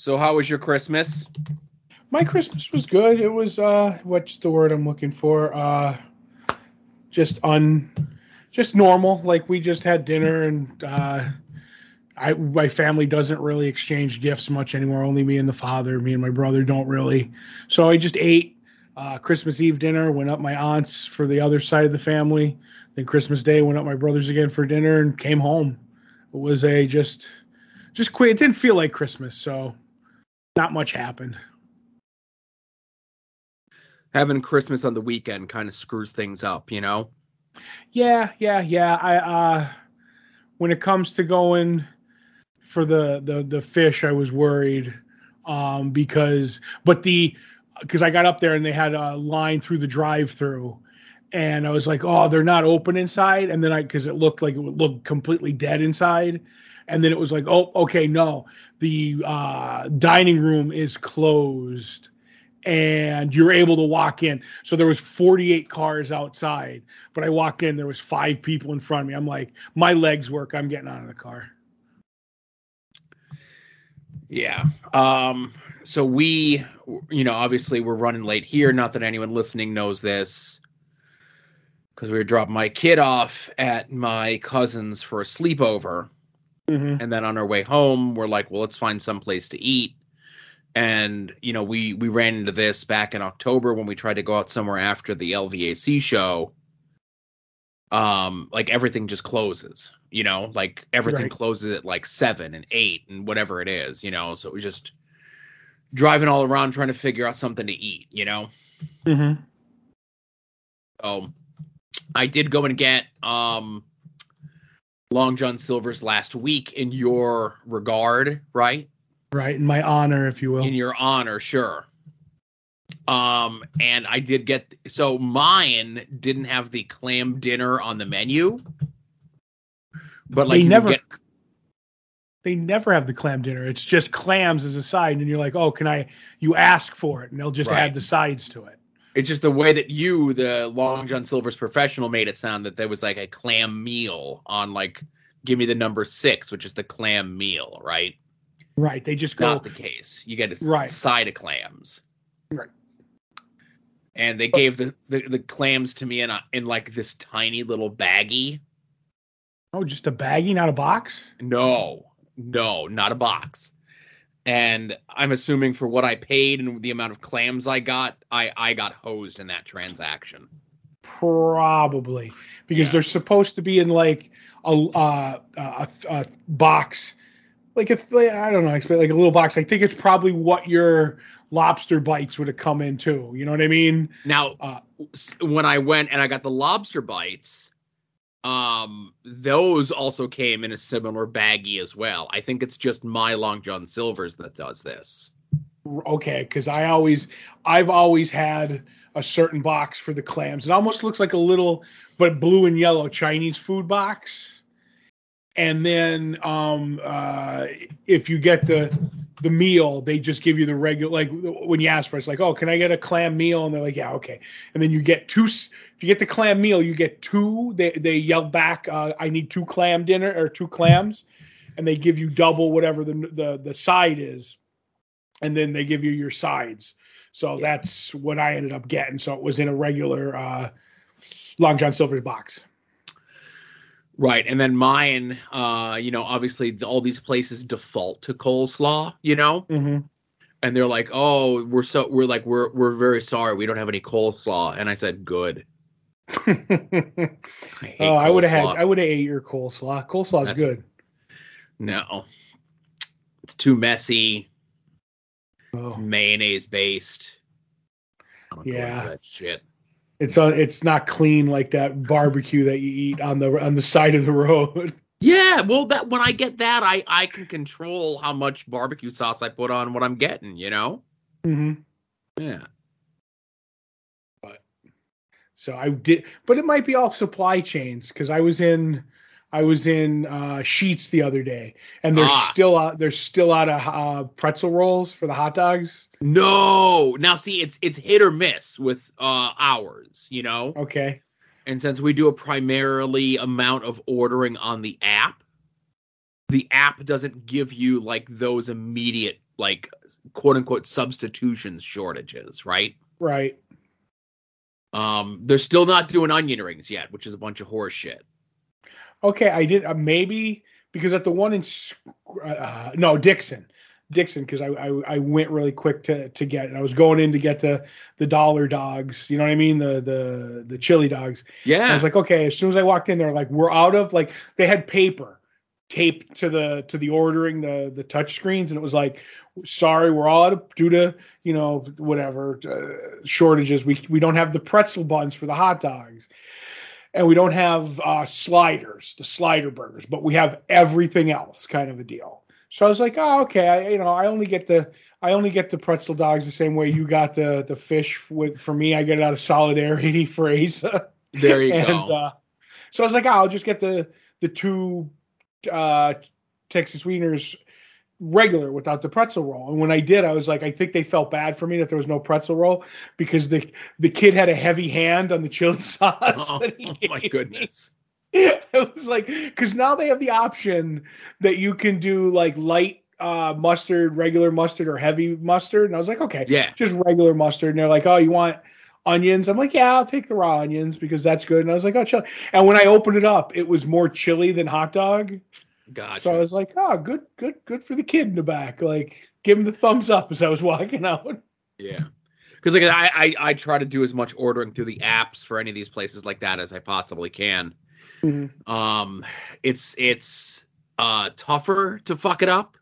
So, how was your Christmas? My Christmas was good. It was uh, what's the word I'm looking for? Uh, just un, just normal. Like we just had dinner, and uh, I my family doesn't really exchange gifts much anymore. Only me and the father. Me and my brother don't really. So I just ate uh, Christmas Eve dinner. Went up my aunt's for the other side of the family. Then Christmas Day went up my brother's again for dinner and came home. It was a just just quick. It didn't feel like Christmas, so not much happened. Having Christmas on the weekend kind of screws things up, you know? Yeah, yeah, yeah. I uh when it comes to going for the the the fish, I was worried um because but the because I got up there and they had a line through the drive-through and I was like, "Oh, they're not open inside." And then I cuz it looked like it would look completely dead inside. And then it was like, "Oh, okay, no. The uh dining room is closed." and you're able to walk in. So there was 48 cars outside, but I walked in, there was five people in front of me. I'm like, my legs work. I'm getting out of the car. Yeah. Um, so we, you know, obviously we're running late here. Not that anyone listening knows this, because we were dropping my kid off at my cousin's for a sleepover, Mm-hmm. and then on our way home, we're like, well, let's find some place to eat. And you know, we we ran into this back in October when we tried to go out somewhere after the LVAC show. Um, like everything just closes, you know, like everything Right. closes at like seven and eight and whatever it is, you know. So we just driving all around trying to figure out something to eat, you know. Mm-hmm. So I did go and get um Long John Silver's last week in your regard, right? Right. In my honor, if you will. in your honor, sure. Um, and I did get so mine didn't have the clam dinner on the menu, but like They never- get, they never have the clam dinner. It's just clams as a side, and you're like, oh, can I? You ask for it, and they'll just Right. add the sides to it. It's just the way that you, the Long John Silver's professional, made it sound that there was like a clam meal on like give me the number six, which is the clam meal, right? Right. They just go. Not the case. You get a Right. side of clams. Right. And they gave the, the, the clams to me in a, in like this tiny little baggie. oh, just a baggie, not a box. No, no, not a box. And I'm assuming for what I paid and the amount of clams I got, I I got hosed in that transaction. Probably because Yeah. they're supposed to be in like a uh, a, a box, like it's like, I don't know, I expect like a little box. I think it's probably what your lobster bites would have come in too. You know what I mean? Now, Uh, when I went and I got the lobster bites, um, those also came in a similar baggie as well. I think it's just my Long John Silver's that does this. okay because i always i've always had a certain box for the clams it almost looks like a little but blue and yellow chinese food box and then um uh if you get the the meal they just give you the regular like when you ask for it, it's like oh can i get a clam meal and they're like yeah okay and then you get two if you get the clam meal you get two they they yell back uh, i need two clam dinner or two clams and they give you double whatever the the, the side is and then they give you your sides. So Yeah. that's what I ended up getting. So it was in a regular uh, Long John Silver's box. Right, and then mine, uh, you know, obviously all these places default to coleslaw, you know, Mm-hmm. and they're like, "Oh, we're so we're like we're we're very sorry, we don't have any coleslaw." And I said, "Good." I oh, I would have had. I would have ate your coleslaw. Coleslaw's That's- good. No, it's too messy. It's Oh, mayonnaise based. I don't Yeah. that shit. It's on. It's not clean like that barbecue that you eat on the on the side of the road. Yeah, well, that when I get that, I I can control how much barbecue sauce I put on what I'm getting. You know. hmm Yeah. But so I did, but it might be all supply chains because I was in, I was in uh, Sheetz the other day, and there's Ah. still out. They're still out of uh, pretzel rolls for the hot dogs. No. Now see, it's it's hit or miss with uh ours. You know. Okay, And since we do a primarily amount of ordering on the app, the app doesn't give you like those immediate like quote unquote substitutions shortages, right? Right. Um, they're still not doing onion rings yet, which is a bunch of horse shit. Okay, I did uh, maybe because at the one in uh, no Dixon, Dixon because I, I, I went really quick to to get it. I was going in to get the the dollar dogs. You know what I mean? The the the chili dogs. Yeah. I was like, okay. As soon as I walked in, they're like, we're out of like they had paper taped to the to the ordering the the touch screens, and it was like, sorry, we're all out of due to you know whatever uh, shortages. We we don't have the pretzel buns for the hot dogs. And we don't have uh, sliders, the slider burgers, but we have everything else, kind of a deal. So I was like, oh, okay. I, you know, I only get the I only get the pretzel dogs the same way you got the the fish. With for me, I get it out of solidarity for Asa. There you and, go. Uh, so I was like, oh, I'll just get the the two uh, Texas wieners regular without the pretzel roll. And when I did, I was like, I think they felt bad for me that there was no pretzel roll because the the kid had a heavy hand on the chili sauce. oh, that he oh my me. goodness. it was like because now they have the option that you can do like light uh, mustard, regular mustard, or heavy mustard. And I was like, okay, Yeah. just regular mustard. And they're like, oh, you want onions? I'm like, yeah, I'll take the raw onions because that's good. And I was like, oh, chili. And when I opened it up, it was more chili than hot dog. Gotcha. So I was like, oh, good, good, good for the kid in the back. Like, give him the thumbs up as I was walking out. Yeah. Because like I, I I try to do as much ordering through the apps for any of these places like that as I possibly can. Um, it's it's uh tougher to fuck it up.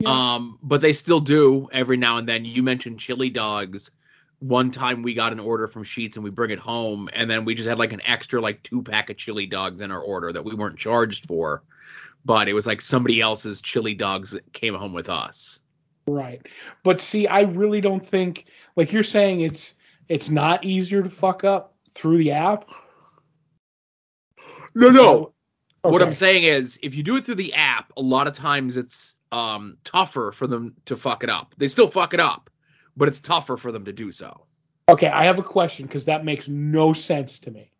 Yeah. Um, but they still do every now and then. You mentioned chili dogs. One time we got an order from Sheetz and we bring it home, and then we just had like an extra like two pack of chili dogs in our order that we weren't charged for, but it was like somebody else's chili dogs that came home with us. Right. But see, I really don't think like you're saying it's it's not easier to fuck up through the app. No, no. Okay. What I'm saying is, if you do it through the app, a lot of times it's um, tougher for them to fuck it up. They still fuck it up, but it's tougher for them to do so. Okay, I have a question because that makes no sense to me.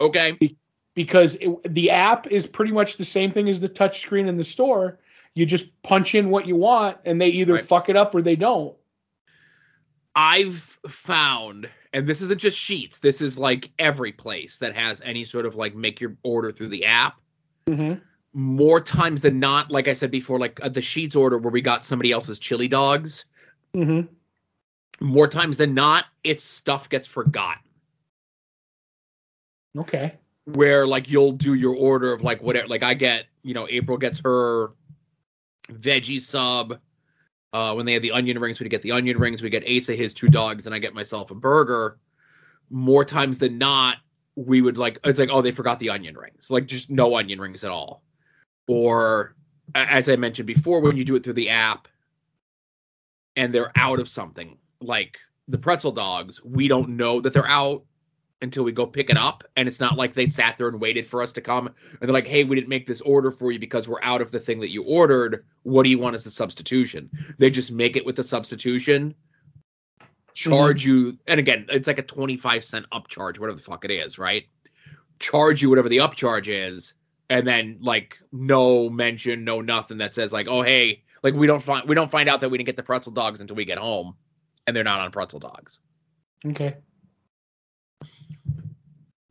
Okay. Because it, the app is pretty much the same thing as the touch screen in the store. You just punch in what you want, and they either Right. fuck it up or they don't. I've found, and this isn't just Sheetz, this is like every place that has any sort of like make your order through the app. Mm-hmm. More times than not, like I said before, like uh, the Sheetz order where we got somebody else's chili dogs, Mm-hmm. more times than not, its stuff gets forgotten. Okay. Where like you'll do your order of like whatever like I get, you know, April gets her veggie sub. Uh when they had the onion rings, we'd get the onion rings, we get Asa his two dogs, and I get myself a burger. More times than not, we would like it's like, oh, they forgot the onion rings. Like just no onion rings at all. Or as I mentioned before, when you do it through the app and they're out of something, like the pretzel dogs, we don't know that they're out until we go pick it up. And it's not like they sat there and waited for us to come and they're like, hey, we didn't make this order for you because we're out of the thing that you ordered. What do you want as a substitution? They just make it with the substitution, mm-hmm. charge you, and again, it's like a 25 cent upcharge, whatever the fuck it is, right? Charge you whatever the upcharge is, and then like no mention, no nothing that says like, oh hey, like we don't find we don't find out that we didn't get the pretzel dogs until we get home, and they're not on pretzel dogs. Okay.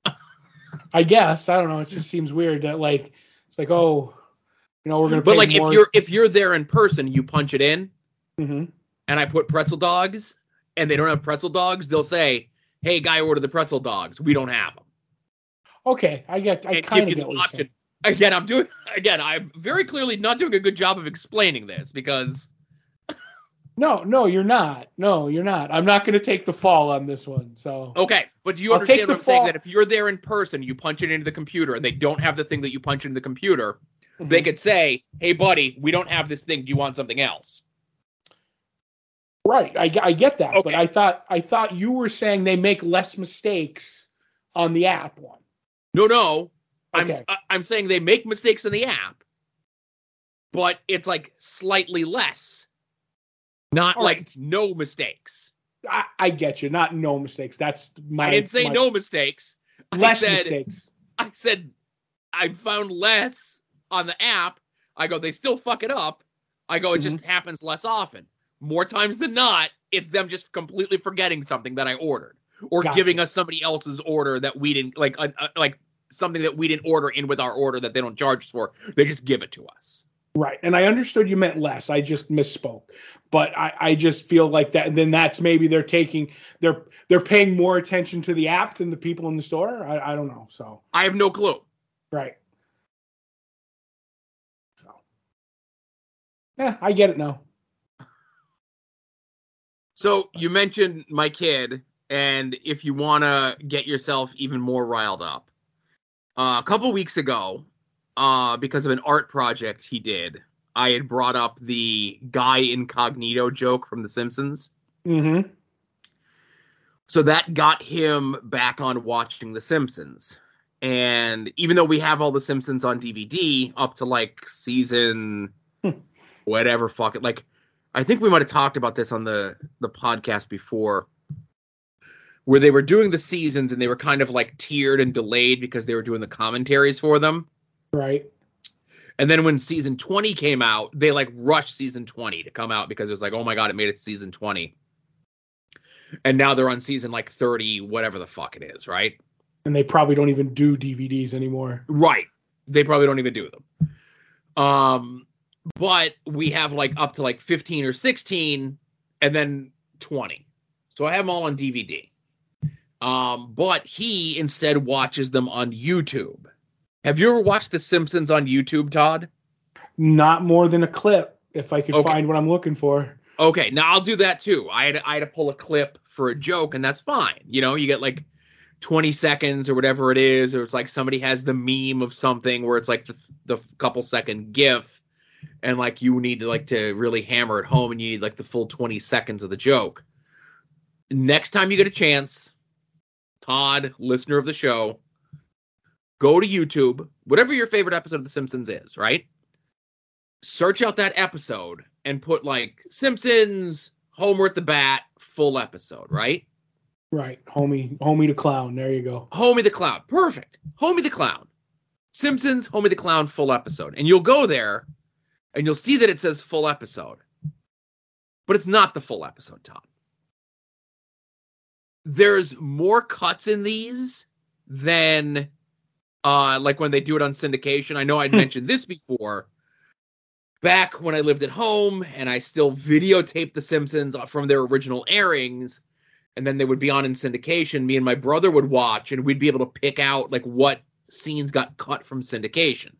I guess I don't know. It just seems weird that like it's like oh, you know, we're gonna. But like more. if you're if you're there in person, you punch it in, Mhm. and I put pretzel dogs, and they don't have pretzel dogs, they'll say, "Hey, guy, order the pretzel dogs. We don't have them." Okay, I get. I kind of get option. Again, I'm doing again. I'm very clearly not doing a good job of explaining this because No, no, you're not. No, you're not. I'm not going to take the fall on this one. So okay, but do you I'll understand what I'm saying? That if you're there in person, you punch it into the computer, and they don't have the thing that you punch into the computer, they Mhm. could say, "Hey, buddy, we don't have this thing. Do you want something else?" right, I, I get that, but I thought I thought you were saying they make less mistakes on the app one. No, no. I'm I'm saying they make mistakes in the app, but it's like slightly less. Not All like right. no mistakes. I, I get you. Not no mistakes. That's my. I didn't say my- no mistakes. I less said- mistakes. I said I found less on the app. I go, they still fuck it up, I go, it mm-hmm. just happens less often. More times than not, it's them just completely forgetting something that I ordered or gotcha. giving us somebody else's order that we didn't like, uh, uh, like something that we didn't order in with our order that they don't charge us for. They just give it to us. Right. And I understood you meant less. I just misspoke. But I, I just feel like that And then that's maybe they're taking they're they're paying more attention to the app than the people in the store. I, I don't know. So I have no clue. Right. So Yeah, I get it now. So you mentioned my kid, and if you wanna get yourself even more riled up, uh, a couple weeks ago, uh, because of an art project he did, I had brought up the guy incognito joke from The Simpsons. Mm-hmm. So that got him back on watching The Simpsons. And even though we have all The Simpsons on DVD up to like season whatever, fuck it, like I think we might have talked about this on the the podcast before where they were doing the seasons and they were kind of like tiered and delayed because they were doing the commentaries for them. Right. And then when season 20 came out, they like rushed season 20 to come out because it was like, oh my God, it made it season 20. And now they're on season like 30, whatever the fuck it is, right? And they probably don't even do DVDs anymore. Right. They probably don't even do them. Um, but we have like up to like 15 or 16 and then 20. So I have them all on DVD. Um, but he instead watches them on YouTube. Have you ever watched The Simpsons on YouTube, Todd? Not more than a clip, if I could okay. find what I'm looking for. Okay, now I'll do that too. I had, I had to pull a clip for a joke, and that's fine. You know, you get like 20 seconds or whatever it is, or it's like somebody has the meme of something where it's like the, the couple second GIF, and like you need to like to really hammer it home, and you need like the full 20 seconds of the joke. Next time you get a chance, Todd, listener of the show, go to YouTube, whatever your favorite episode of The Simpsons is, right? Search out that episode and put like Simpsons, Homer at the Bat, full episode, right? Right. Homie, Homie the Clown. There you go. Homie the Clown. Perfect. Homie the Clown. Simpsons, Homie the Clown, full episode. And you'll go there and you'll see that it says full episode. But it's not the full episode, Tom there's more cuts in these than uh like when they do it on syndication. I know I'd hmm. mentioned this before. Back when I lived at home and I still videotaped The Simpsons from their original airings, and then they would be on in syndication, me and my brother would watch and we'd be able to pick out like what scenes got cut from syndication.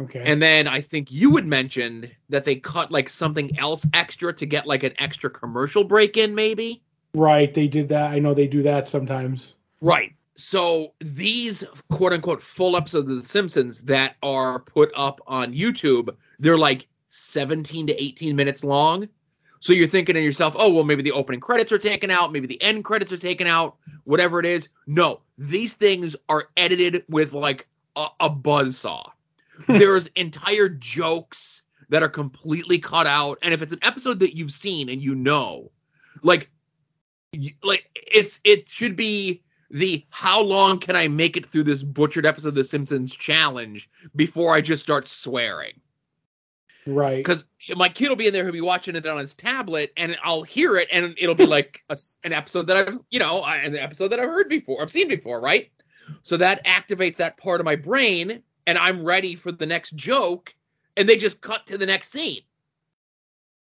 Okay. And then I think you had mentioned that they cut like something else extra to get like an extra commercial break in, maybe. Right, they did that. I know they do that sometimes. Right. So these quote unquote full episodes of The Simpsons that are put up on YouTube, they're like 17 to 18 minutes long. So you're thinking to yourself, oh, well, maybe the opening credits are taken out, maybe the end credits are taken out, whatever it is. No, these things are edited with like a, a buzz saw. There's entire jokes that are completely cut out. And if it's an episode that you've seen and you know, like like it's it should be the how long can I make it through this butchered episode of The Simpsons challenge before I just start swearing. Right. Because my kid will be in there, he'll be watching it on his tablet, and I'll hear it, and it'll be like a, an episode that I've, you know, an episode that I've heard before, I've seen before, right? So that activates that part of my brain, and I'm ready for the next joke, and they just cut to the next scene.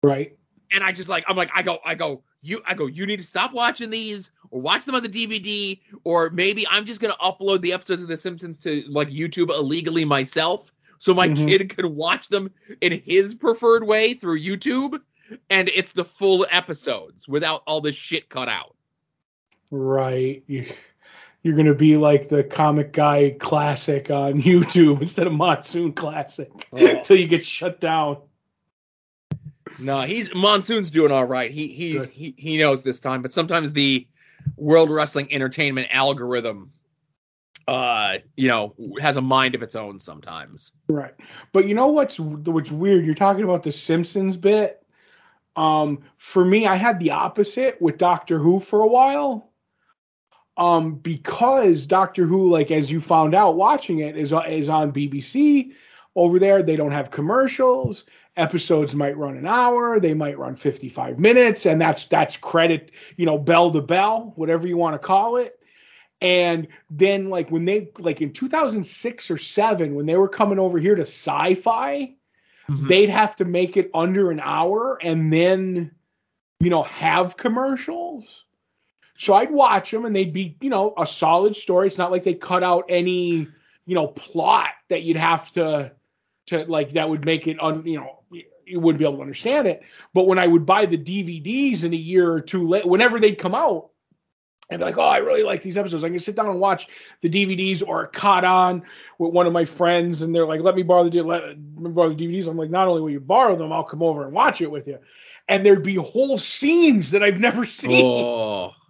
Right. And I just like, I'm like, I go, I go, you I go, you need to stop watching these or watch them on the DVD, or maybe I'm just gonna upload the episodes of The Simpsons to like YouTube illegally myself so my mm-hmm. kid can watch them in his preferred way through YouTube and it's the full episodes without all this shit cut out. Right. You're going to be like the comic guy classic on YouTube instead of Monsoon Classic until you get shut down. No, he's Monsoon's doing all right. He he he he knows this time, but sometimes the World Wrestling Entertainment algorithm uh you know has a mind of its own sometimes. Right. But you know what's what's weird? You're talking about the Simpsons bit. Um for me I had the opposite with Doctor Who for a while. Um because Doctor Who like as you found out watching it is is on BBC over there. They don't have commercials. Episodes might run an hour, they might run 55 minutes, and that's that's credit, you know, bell to bell, whatever you want to call it. And then like when they like in 2006 or 7 when they were coming over here to sci-fi, mm-hmm. they'd have to make it under an hour and then you know have commercials. So I'd watch them and they'd be, you know, a solid story. It's not like they cut out any, you know, plot that you'd have to to like that would make it un, you know, you wouldn't be able to understand it. But when I would buy the DVDs in a year or two late, whenever they'd come out, and be like, oh, I really like these episodes. I can sit down and watch the DVDs or caught on with one of my friends, and they're like, let me borrow the let me borrow the DVDs. I'm like, not only will you borrow them, I'll come over and watch it with you. And there'd be whole scenes that I've never seen. Oh.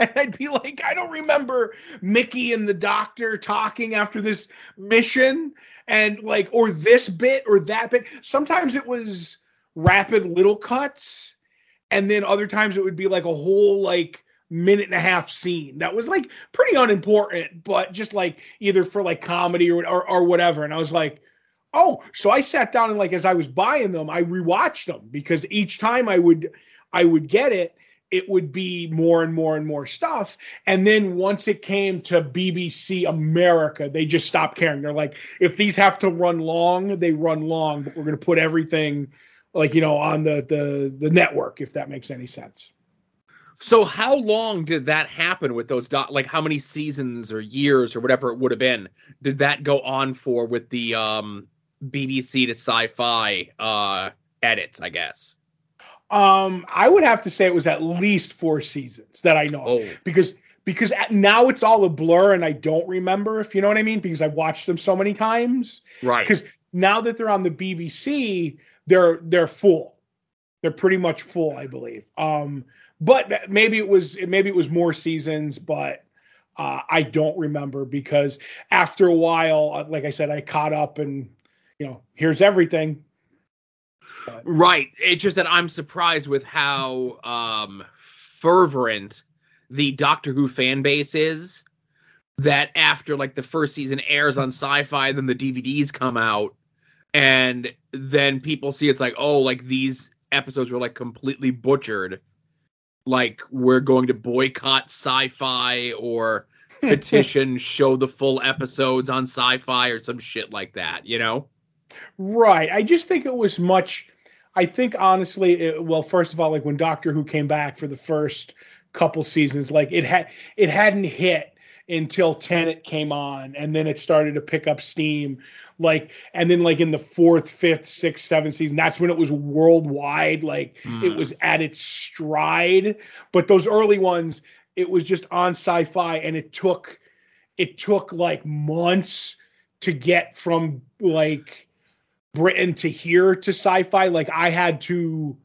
And I'd be like, I don't remember Mickey and the doctor talking after this mission, and like, or this bit or that bit. Sometimes it was rapid little cuts, and then other times it would be like a whole like minute and a half scene that was like pretty unimportant, but just like either for like comedy or, or, or whatever. And I was like, oh, so I sat down and like as I was buying them, I rewatched them because each time I would I would get it, it would be more and more and more stuff. And then once it came to BBC America, they just stopped caring. They're like, if these have to run long, they run long, but we're going to put everything like you know on the the the network if that makes any sense. So how long did that happen with those dot like how many seasons or years or whatever it would have been did that go on for with the um BBC to sci-fi uh edits, I guess? Um I would have to say it was at least 4 seasons that I know oh. because because now it's all a blur and I don't remember if you know what I mean because I've watched them so many times. Right. Cuz now that they're on the BBC, they're they're full. They're pretty much full, I believe. Um but maybe it was maybe it was more seasons, but uh, I don't remember because after a while, uh, like I said, I caught up and you know here's everything. But, right. It's just that I'm surprised with how um, fervent the Doctor Who fan base is. That after like the first season airs on Sci-Fi, then the DVDs come out, and then people see it's like, oh, like these episodes were like completely butchered like we're going to boycott sci-fi or petition show the full episodes on sci-fi or some shit like that you know right i just think it was much i think honestly it, well first of all like when doctor who came back for the first couple seasons like it had it hadn't hit until Tennant came on, and then it started to pick up steam. Like, and then like in the fourth, fifth, sixth, seventh season, that's when it was worldwide. Like, mm. it was at its stride. But those early ones, it was just on sci-fi, and it took it took like months to get from like Britain to here to sci-fi. Like, I had to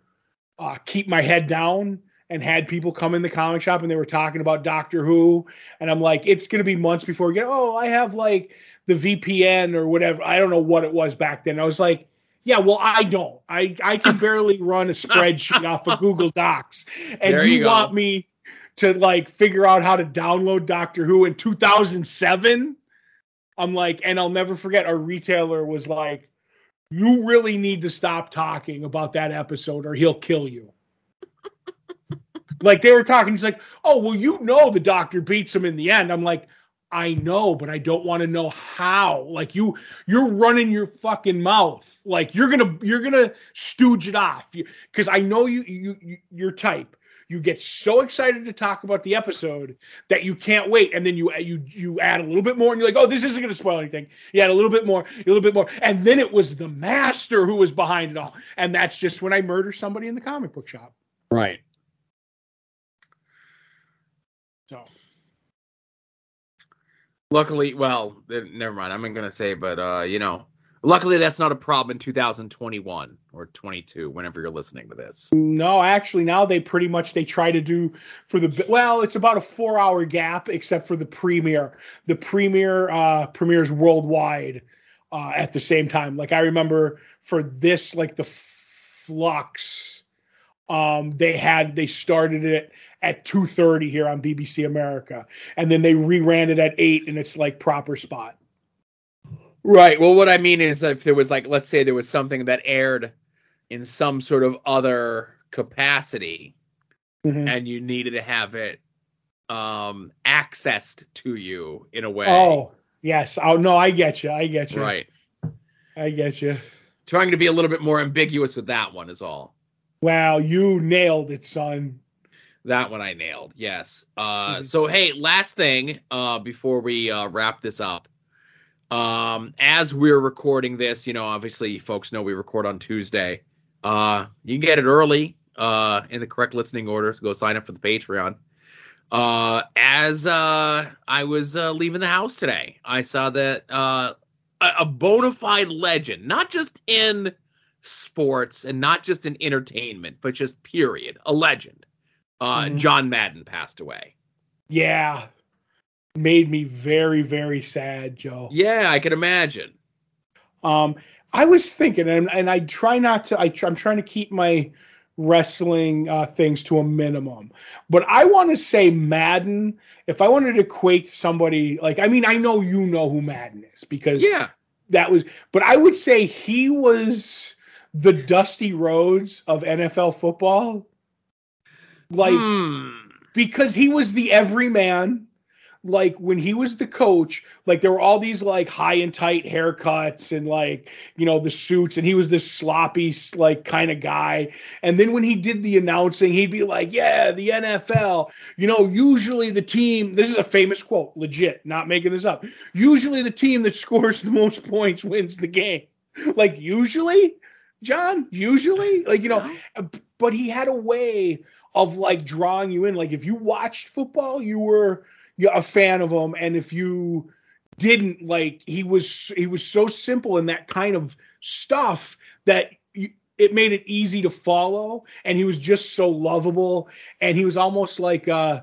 uh, keep my head down and had people come in the comic shop and they were talking about Doctor Who, and I'm like, it's going to be months before we get. Oh, I have like the VPN or whatever. I don't know what it was back then. I was like, yeah, well, I don't. I I can barely run a spreadsheet off of Google Docs, and you, you want me to like figure out how to download Doctor Who in 2007? I'm like, and I'll never forget. Our retailer was like, "You really need to stop talking about that episode, or he'll kill you." Like they were talking, he's like, "Oh, well, you know, the doctor beats him in the end." I'm like, "I know, but I don't want to know how." Like you, you're running your fucking mouth. Like you're gonna, you're gonna stooge it off because I know you, you, you, your type. You get so excited to talk about the episode that you can't wait, and then you you you add a little bit more, and you're like, "Oh, this isn't going to spoil anything." You add a little bit more, a little bit more, and then it was the master who was behind it all, and that's just when I murder somebody in the comic book shop. Right. So luckily, well, never mind. I'm not gonna say, but uh, you know, luckily that's not a problem in 2021 or 22 whenever you're listening to this. No actually now they pretty much they try to do for the well it's about a four hour gap except for the premiere. The premiere uh premieres worldwide uh at the same time. Like i remember for this like the flux um they had they started it at 2:30 here on BBC America, and then they reran it at eight, and it's like proper spot. Right. Well, what I mean is if there was like, let's say there was something that aired in some sort of other capacity, Mhm. and you needed to have it um accessed to you in a way. Oh, yes. Oh no, I get you. I get you. right. I get you. Trying to be a little bit more ambiguous with that one is all. Wow, you nailed it, son. That one I nailed. Yes. Uh Mhm. so hey, last thing uh before we uh wrap this up. Um as we're recording this, you know, obviously folks know we record on Tuesday. Uh you can get it early uh in the correct listening order. So go sign up for the Patreon. Uh as uh I was uh leaving the house today, I saw that uh a, a bona fide legend, not just in sports and not just in entertainment, but just period, a legend. Uh, Mhm. John Madden passed away. Yeah. Made me very, very sad, Joe. Yeah, I can imagine. Um, I was thinking, and, and I try not to. I, tr- I'm trying to keep my wrestling uh, things to a minimum, but I want to say Madden. If I wanted to equate somebody like, I mean, I know you know who Madden is because Yeah, that was, but I would say he was the Dusty Rhodes of NFL football. Like, Hmm. because he was the everyman. Like when he was the coach, like there were all these like high and tight haircuts and like you know the suits, and he was this sloppy like kind of guy. And then when he did the announcing, he'd be like, "Yeah, the NFL. You know, usually the team. This is a famous quote, legit, not making this up. Usually the team that scores the most points wins the game. Like usually, John. Usually, like you know, but he had a way of like drawing you in. Like if you watched football, you were a fan of him, and if you didn't, like he was he was so simple in that kind of stuff that you, it made it easy to follow, and he was just so lovable, and he was almost like uh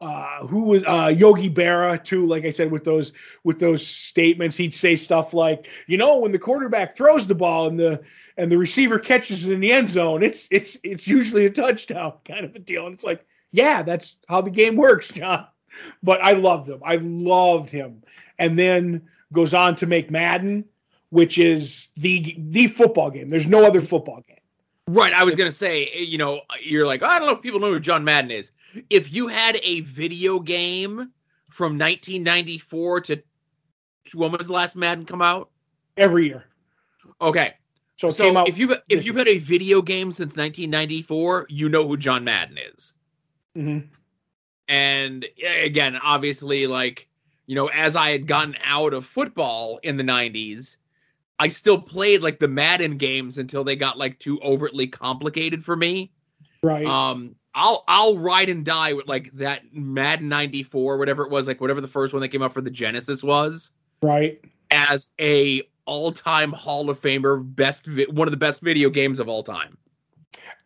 uh, who was uh, Yogi Berra too? Like I said, with those with those statements, he'd say stuff like, you know, when the quarterback throws the ball and the and the receiver catches it in the end zone, it's it's it's usually a touchdown kind of a deal. And it's like, yeah, that's how the game works, John. But I loved him. I loved him. And then goes on to make Madden, which is the the football game. There's no other football game. Right. I was gonna say, you know, you're like, I don't know if people know who John Madden is. If you had a video game from 1994 to when was the last Madden come out? Every year. Okay. So So came out if you if you've had a video game since 1994, you know who John Madden is. Mhm. And again, obviously, like you know, as I had gotten out of football in the 90s, I still played like the Madden games until they got like too overtly complicated for me. right. Um, I'll I'll ride and die with like that Madden 94, whatever it was, like whatever the first one that came out for the Genesis was, right. as a all-time Hall of Famer, best vi- one of the best video games of all time.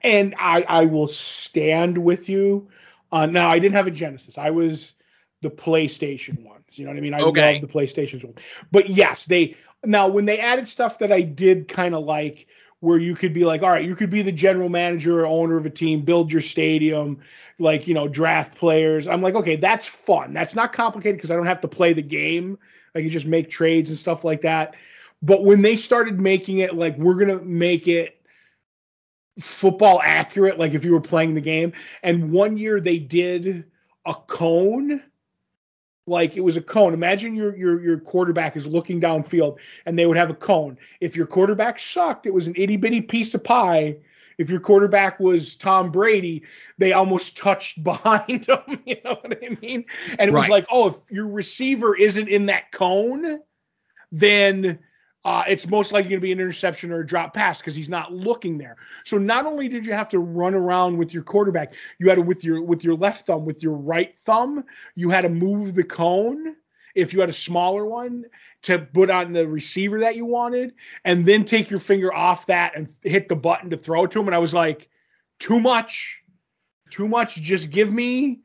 and I, I will stand with you. Uh, now, I didn't have a Genesis. I was the PlayStation ones. You know what I mean? I Okay. love the PlayStation one. But yes, they now when they added stuff that I did kind of like, where you could be like, all right, you could be the general manager or owner of a team, build your stadium, like you know, draft players. I'm like, okay, that's fun. That's not complicated because I don't have to play the game. I can just make trades and stuff like that. But when they started making it like we're gonna make it football accurate, like if you were playing the game. And one year they did a cone, like it was a cone. Imagine your your your quarterback is looking downfield, and they would have a cone. If your quarterback sucked, it was an itty bitty piece of pie. If your quarterback was Tom Brady, they almost touched behind him. You know what I mean? And it was like, oh, if your receiver isn't in that cone, then uh, it's most likely going to be an interception or a drop pass because he's not looking there. So not only did you have to run around with your quarterback, you had to with your with your left thumb, with your right thumb, you had to move the cone if you had a smaller one to put on the receiver that you wanted, and then take your finger off that and hit the button to throw to him. And I was like, too much, too much. Just give me.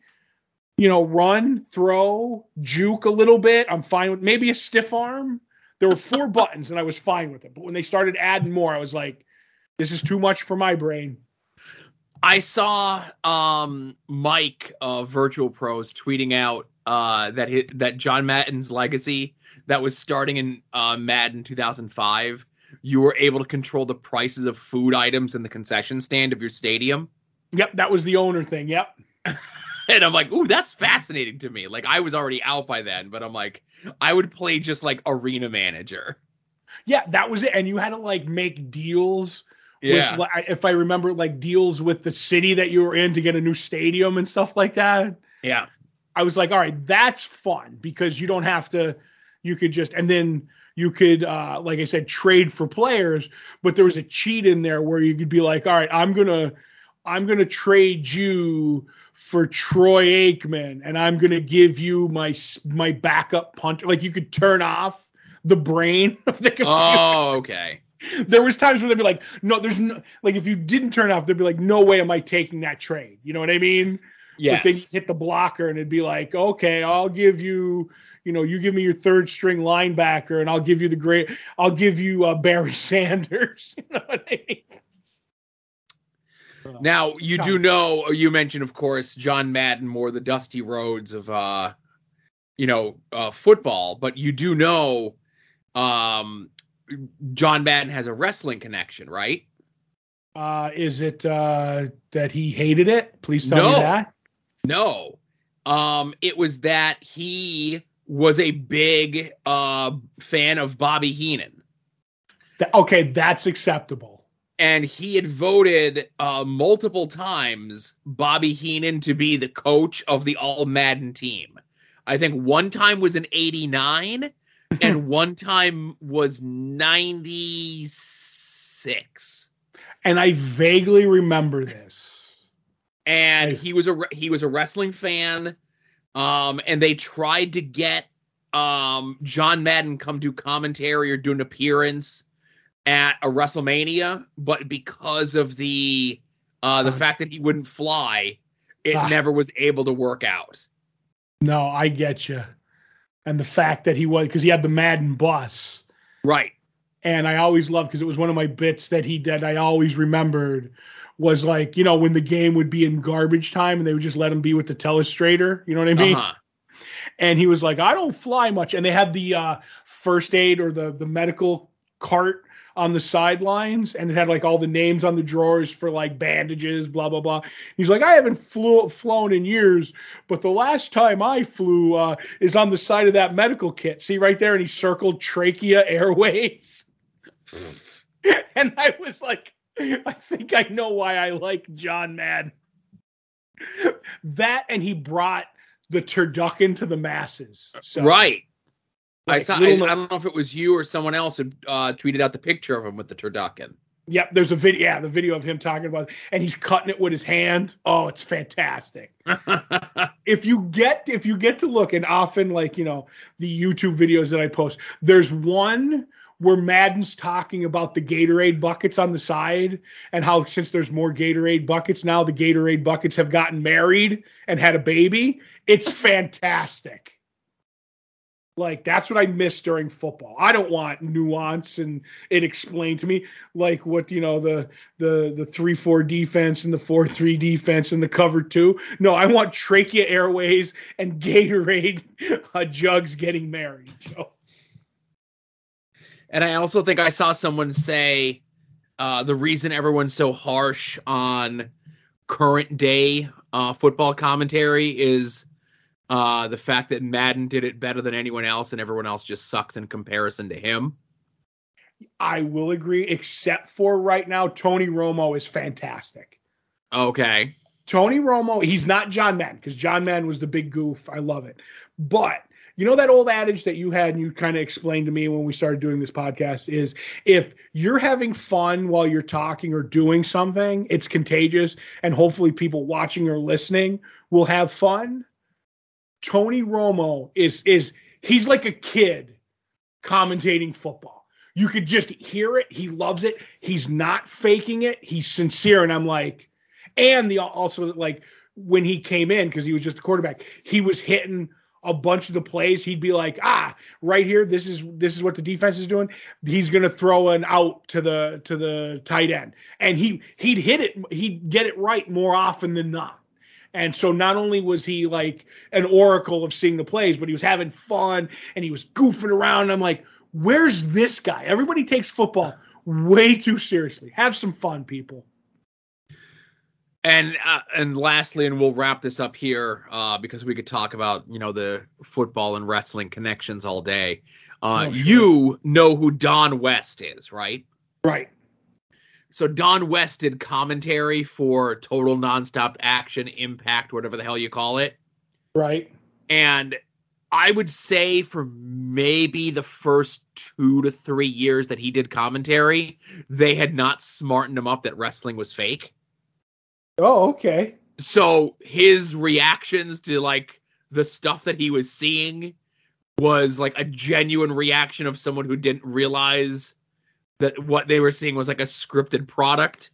You know, run, throw, juke a little bit. I'm fine with maybe a stiff arm. There were four buttons and I was fine with it. But when they started adding more, I was like, this is too much for my brain. I saw um Mike uh Virtual Pros tweeting out uh that that John Madden's legacy that was starting in uh, Madden 2005, you were able to control the prices of food items in the concession stand of your stadium. Yep, that was the owner thing. Yep. and I'm like, ooh, that's fascinating to me. Like I was already out by then, but I'm like, I would play just like arena manager. Yeah, that was it. And you had to like make deals. Yeah. With, if I remember, like deals with the city that you were in to get a new stadium and stuff like that. Yeah. I was like, all right, that's fun because you don't have to. You could just and then you could, uh, like I said, trade for players. But there was a cheat in there where you could be like, all right, I'm gonna, I'm gonna trade you for Troy Aikman, and I'm gonna give you my my backup punter. Like you could turn off the brain of the computer. Oh, okay. There was times where they'd be like, no, there's no like if you didn't turn off, they'd be like, no way am I taking that trade. You know what I mean? Yes. But then hit the blocker and it'd be like, okay, I'll give you, you know, you give me your third string linebacker and I'll give you the great, I'll give you uh, Barry Sanders. you know what I mean? Now you do know, you mentioned, of course, John Madden more the Dusty Rhodes of, uh, you know, uh, football, but you do know, um, John Madden has a wrestling connection, right? Uh, is it uh, that he hated it? Please tell No. me that. No. Um, it was that he was a big uh fan of Bobby Heenan. That- okay, that's acceptable. And he had voted uh multiple times Bobby Heenan to be the coach of the all Madden team. I think one time was in 89 and one time was 96. And I vaguely remember this. and Right. he was a he was a wrestling fan um and they tried to get um John Madden come do commentary or do an appearance at a WrestleMania but because of the uh the fact that he wouldn't fly it Ah. never was able to work out No, I get you. And the fact that he was because he had the Madden bus. right and I always loved because it was one of my bits that he did. I always remembered was like you know when the game would be in garbage time and they would just let him be with the telestrator. You know what I mean? uh-huh And he was like, I don't fly much. And they had the uh, first aid or the the medical cart on the sidelines, and it had like all the names on the drawers for like bandages, blah blah blah. He's like, I haven't flew flown in years, but the last time I flew uh, is on the side of that medical kit. See right there, and he circled Trachea Airways. and I was like, I think I know why I like John Madden. That and he brought the turducken to the masses. So, right I saw I, I don't know if it was you or someone else who uh tweeted out the picture of him with the turducken Yep, there's a video. Yeah, the video of him talking about, and he's cutting it with his hand. Oh, it's fantastic. if you get if you get to look, and often like you know the YouTube videos that I post, there's one where Madden's talking about the Gatorade buckets on the side and how since there's more Gatorade buckets now, the Gatorade buckets have gotten married and had a baby. It's fantastic. Like that's what I miss during football. I don't want nuance and it explained to me like what you know the the the three four defense and the four three defense and the cover two. No, I want trachea airways and Gatorade uh, jugs getting married. And I also think I saw someone say uh, the reason everyone's so harsh on current day uh, football commentary is uh, the fact that Madden did it better than anyone else, and everyone else just sucks in comparison to him. I will agree, except for right now, Tony Romo is fantastic. Okay. Tony Romo, he's not John Madden because John Madden was the big goof. I love it. But you know that old adage that you had and you kind of explained to me when we started doing this podcast is if you're having fun while you're talking or doing something, it's contagious and hopefully people watching or listening will have fun. Tony Romo is is he's like a kid commentating football. You could just hear it. He loves it. He's not faking it. He's sincere and I'm like and the also like when he came in because he was just a quarterback, he was hitting a bunch of the plays. He'd be like, ah, right here, this is this is what the defense is doing. He's gonna throw an out to the to the tight end, and he he'd hit it, he'd get it right more often than not. And so not only was he like an oracle of seeing the plays, but he was having fun and he was goofing around. And I'm like, where's this guy? Everybody takes football way too seriously. Have some fun, people. And uh, and lastly, and we'll wrap this up here uh, because we could talk about you know the football and wrestling connections all day. Uh, oh, sure. You know who Don West is, right? Right. So Don West did commentary for Total Nonstop Action, Impact, whatever the hell you call it. Right. And I would say for maybe the first two to three years that he did commentary, they had not smartened him up that wrestling was fake. Oh, okay. So his reactions to like the stuff that he was seeing was like a genuine reaction of someone who didn't realize that what they were seeing was like a scripted product.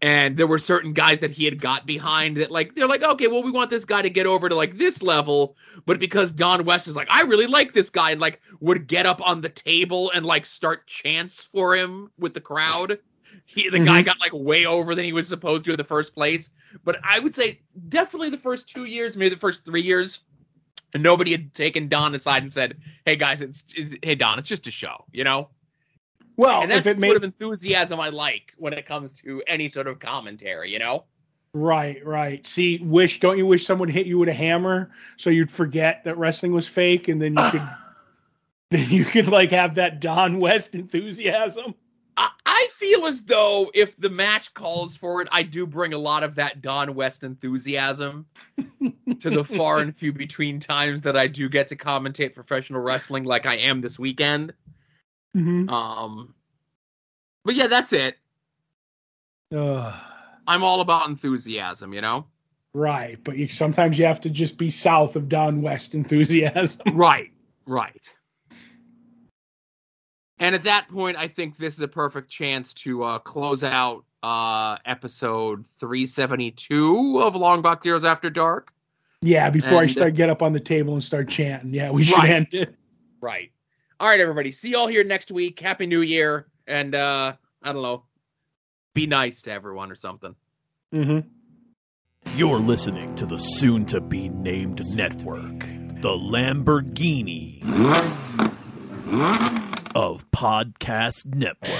And there were certain guys that he had got behind that like they're like okay well we want this guy to get over to like this level. But because don west is like i really like this guy and like would get up on the table and like start chants for him with the crowd. He the mm-hmm. guy got like way over than he was supposed to in the first place. But i would say definitely the first two years maybe the first three years nobody had taken don aside and said hey guys it's, it's hey don it's just a show you know well, and that's the sort of enthusiasm I like when it comes to any sort of commentary, you know? Right, right. See, wish don't you wish someone hit you with a hammer so you'd forget that wrestling was fake and then you could then you could like have that Don West enthusiasm? I, I feel as though if the match calls for it, I do bring a lot of that Don West enthusiasm to the far and few between times that I do get to commentate professional wrestling like I am this weekend. Mm-hmm. Um, but yeah, that's it. Uh, I'm all about enthusiasm, you know. Right, but you, sometimes you have to just be south of Don West enthusiasm. right, right. And at that point, I think this is a perfect chance to uh, close out uh, episode 372 of Long Box Heroes After Dark. Yeah, before and, I start get up on the table and start chanting. Yeah, we should right. end it. Right. All right, everybody. See y'all here next week. Happy New Year, and uh, I don't know, be nice to everyone or something. Mm-hmm. You're listening to the soon-to-be named network, the Lamborghini of Podcast Network.